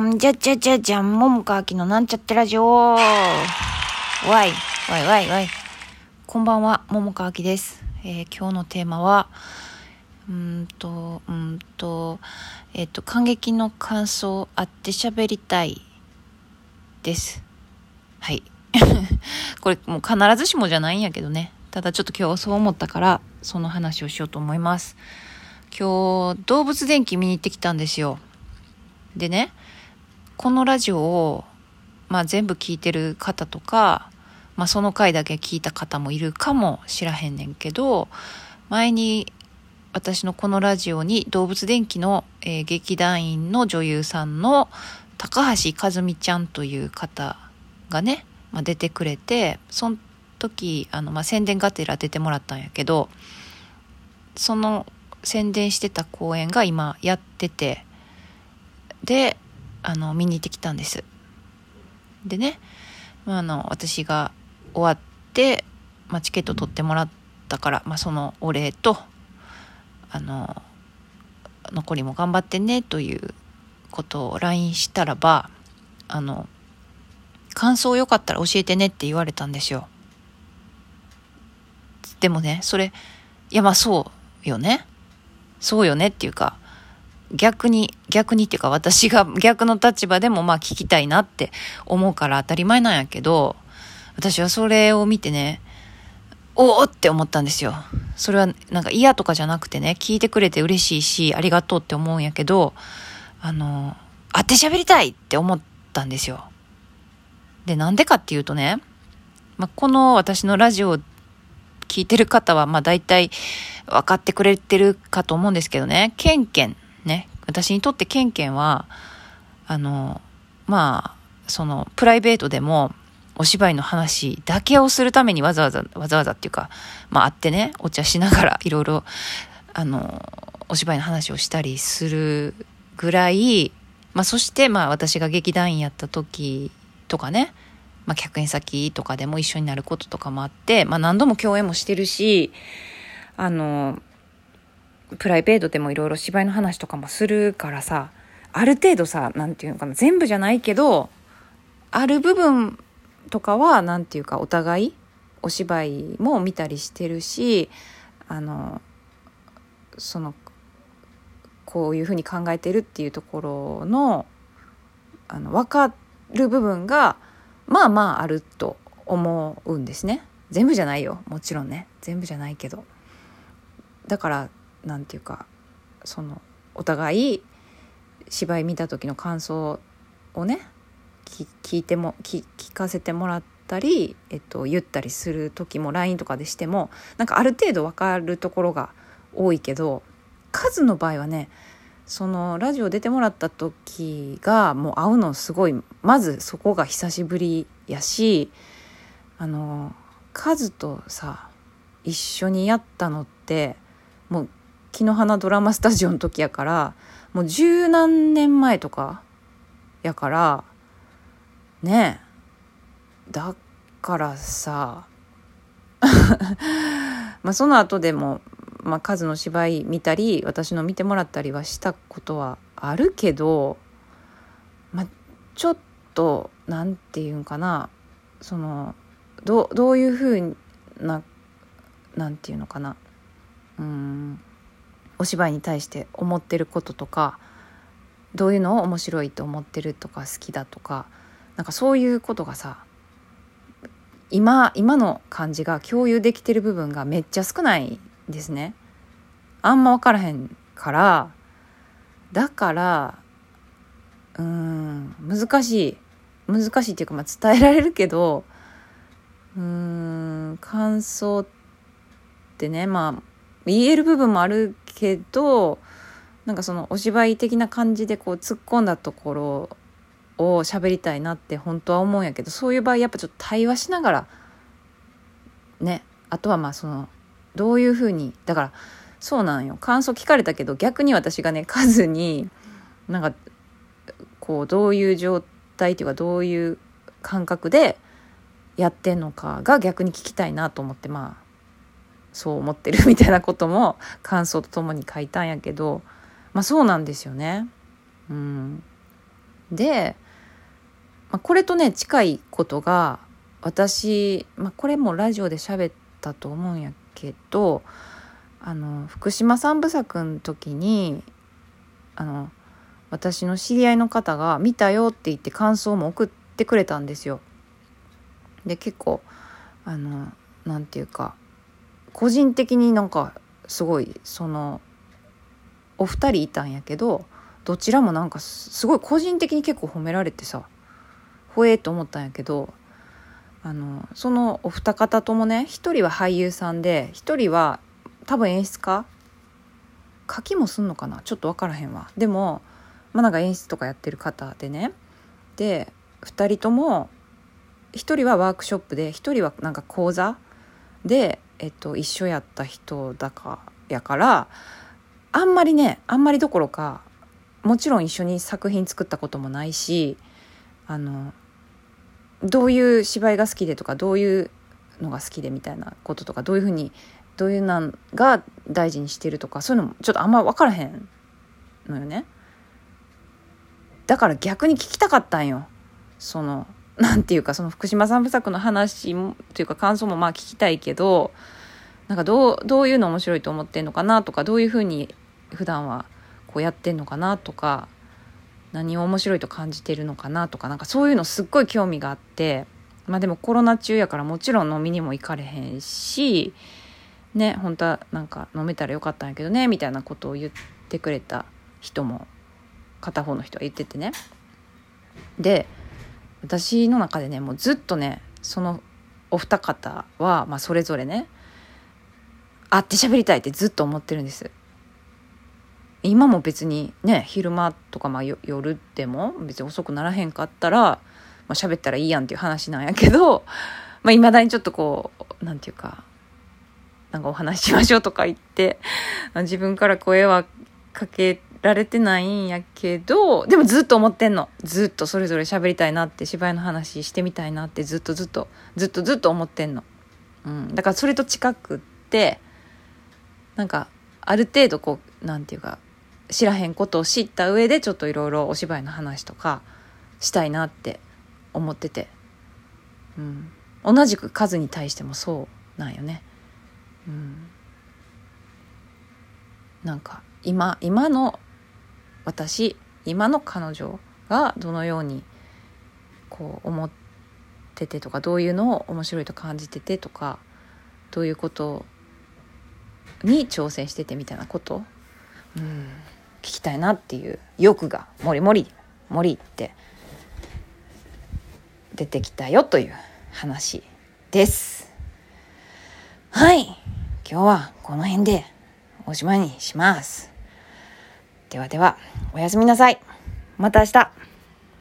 んじゃじゃじゃじゃん、ももかあきのなんちゃってラジオわい、わいわいわい。こんばんは、ももかあきです。えー今日のテーマは、うんと、うんと、えっ、と、感激の感想あって喋りたいです。はい。これもう必ずしもじゃないんやけどね。ただちょっと今日そう思ったから、その話をしようと思います。今日、動物電気見に行ってきたんですよ。でね、このラジオを、まあ、全部聞いてる方とか、まあ、その回だけ聞いた方もいるかもしらへんねんけど、前に私のこのラジオに動物電気の、えー劇団員の女優さんの高橋和美ちゃんという方がね、まあ、出てくれて、その時、あの、まあ、宣伝がてら出てもらったんやけど、その宣伝してた公演が今やってて、で、あの、見に行ってきたんです。でね、まあ、あの、私が終わって、まあ、チケット取ってもらったから、まあ、そのお礼と、あの、残りも頑張ってね、ということを LINE したらば、あの、感想よかったら教えてねって言われたんですよ。でもね、それ、いや、まあそうよね。そうよねっていうか、逆に、逆にっていうか私が逆の立場でもまあ聞きたいなって思うから当たり前なんやけど、私はそれを見てね、おおって思ったんですよ。それはなんか嫌とかじゃなくてね、聞いてくれて嬉しいし、ありがとうって思うんやけど、あの、会って喋りたいって思ったんですよ。で、なんでかっていうとね、まあ、この私のラジオ聞いてる方は、まあ大体分かってくれてるかと思うんですけどね、ケンケン、私にとってケンケンは、あの、まあ、その、プライベートでも、お芝居の話だけをするためにわざわざ、わざわざっていうか、まあ会ってね、お茶しながらいろいろ、あの、お芝居の話をしたりするぐらい、まあそしてまあ私が劇団員やった時とかね、まあ客演先とかでも一緒になることとかもあって、まあ何度も共演もしてるし、あの、プライベートでもいろいろ芝居の話とかもするからさ、ある程度さ、なんていうのかな、全部じゃないけど、ある部分とかは、なんていうか、お互い、お芝居も見たりしてるし、あの、その、こういうふうに考えてるっていうところの、あの、分かる部分が、まあまああると思うんですね。全部じゃないよ。もちろんね。全部じゃないけど。だから、なんていうか、その、お互い、芝居見た時の感想をね、聞いても聞聞かせてもらったり、えっと、言ったりする時も LINE とかでしてもなんかある程度分かるところが多いけど数の場合はねそのラジオ出てもらった時がもう会うのすごいまずそこが久しぶりやしあのカズとさ一緒にやったのってもう「木の花ドラマスタジオ」の時やからもう十何年前とかやからねえだからさ まあその後でも、まあ、数の芝居見たり私の見てもらったりはしたことはあるけど、まあ、ちょっとなんていうんかなそのどどういうふうななんていうのかなうん。お芝居に対して思ってることとかどういうのを面白いと思ってるとか好きだとかなんかそういうことがさ今今の感じが共有できてる部分がめっちゃ少ないですね。あんま分からへんからだからうーん難しい難しいっていうか、まあ、伝えられるけどうーん感想ってねまあ言える部分もあるけどなんかそのお芝居的な感じでこう突っ込んだところを喋りたいなって本当は思うんやけどそういう場合やっぱちょっと対話しながらねあとはまあそのどういうふうにだからそうなんよ。感想聞かれたけど逆に私がね数になんかこうどういう状態っていうかどういう感覚でやってんのかが逆に聞きたいなと思ってまあそう思ってるみたいなことも感想とともに書いたんやけどまあそうなんですよね。うんで、まあ、これとね近いことが私、まあ、これもラジオで喋ったと思うんやけどあの福島三部作の時にあの私の知り合いの方が「見たよ」って言って感想も送ってくれたんですよ。で結構あのなんていうか個人的になんかすごいそのお二人いたんやけどどちらもなんかすごい個人的に結構褒められてさほえーと思ったんやけどあのそのお二方ともね一人は俳優さんで一人は多分演出家？書きもすんのかな？ちょっと分からへんわ。でもまあなんか演出とかやってる方でね。で2人とも1人はワークショップで1人はなんか講座で、えっと、一緒やった人だかやからあんまりねあんまりどころかもちろん一緒に作品作ったこともないしあのどういう芝居が好きでとかどういうのが好きでみたいなこととかどういうふうにどういうなんが大事にしてるとかそういうのもちょっとあんま分からへんのよね。だから逆に聞きたかったんよ。そのなんていうかその福島三部作の話というか感想もまあ聞きたいけどなんかどうどういうの面白いと思ってんのかなとかどういうふうに普段はこうやってんのかなとか何を面白いと感じてるのかなとかなんかそういうのすっごい興味があってまあでもコロナ中やからもちろん飲みにも行かれへんしね本当はなんか飲めたらよかったんやけどねみたいなことを言ってくれた人も片方の人は言っててね。で私の中でねもうずっとねそのお二方は、まあ、それぞれね会って喋りたいってずっと思ってるんです。今も別にね昼間とかまあ夜でも別に遅くならへんかったら、まあ、喋ったらいいやんっていう話なんやけど まあ、未だにちょっとこうなんていうかなんかお話ししましょうとか言って自分から声はかけられてないんやけどでもずっと思ってんの。ずっとそれぞれ喋りたいなって芝居の話してみたいなってずっとずっとずっとずっと思ってんの、うん、だからそれと近くってなんかある程度こうなんていうか知らへんことを知った上でちょっといろいろお芝居の話とかしたいなって思ってて、うん、同じく数に対してもそうなんよね。うん、なんか今今の私今の彼女がどのようにこう思っててとかどういうのを面白いと感じててとかどういうことに挑戦しててみたいなこと、うん、聞きたいなっていう欲がもりもりもりって出てきたよという話です。はい。今日はこの辺でおしまいにします。ではでは、おやすみなさい。また明日。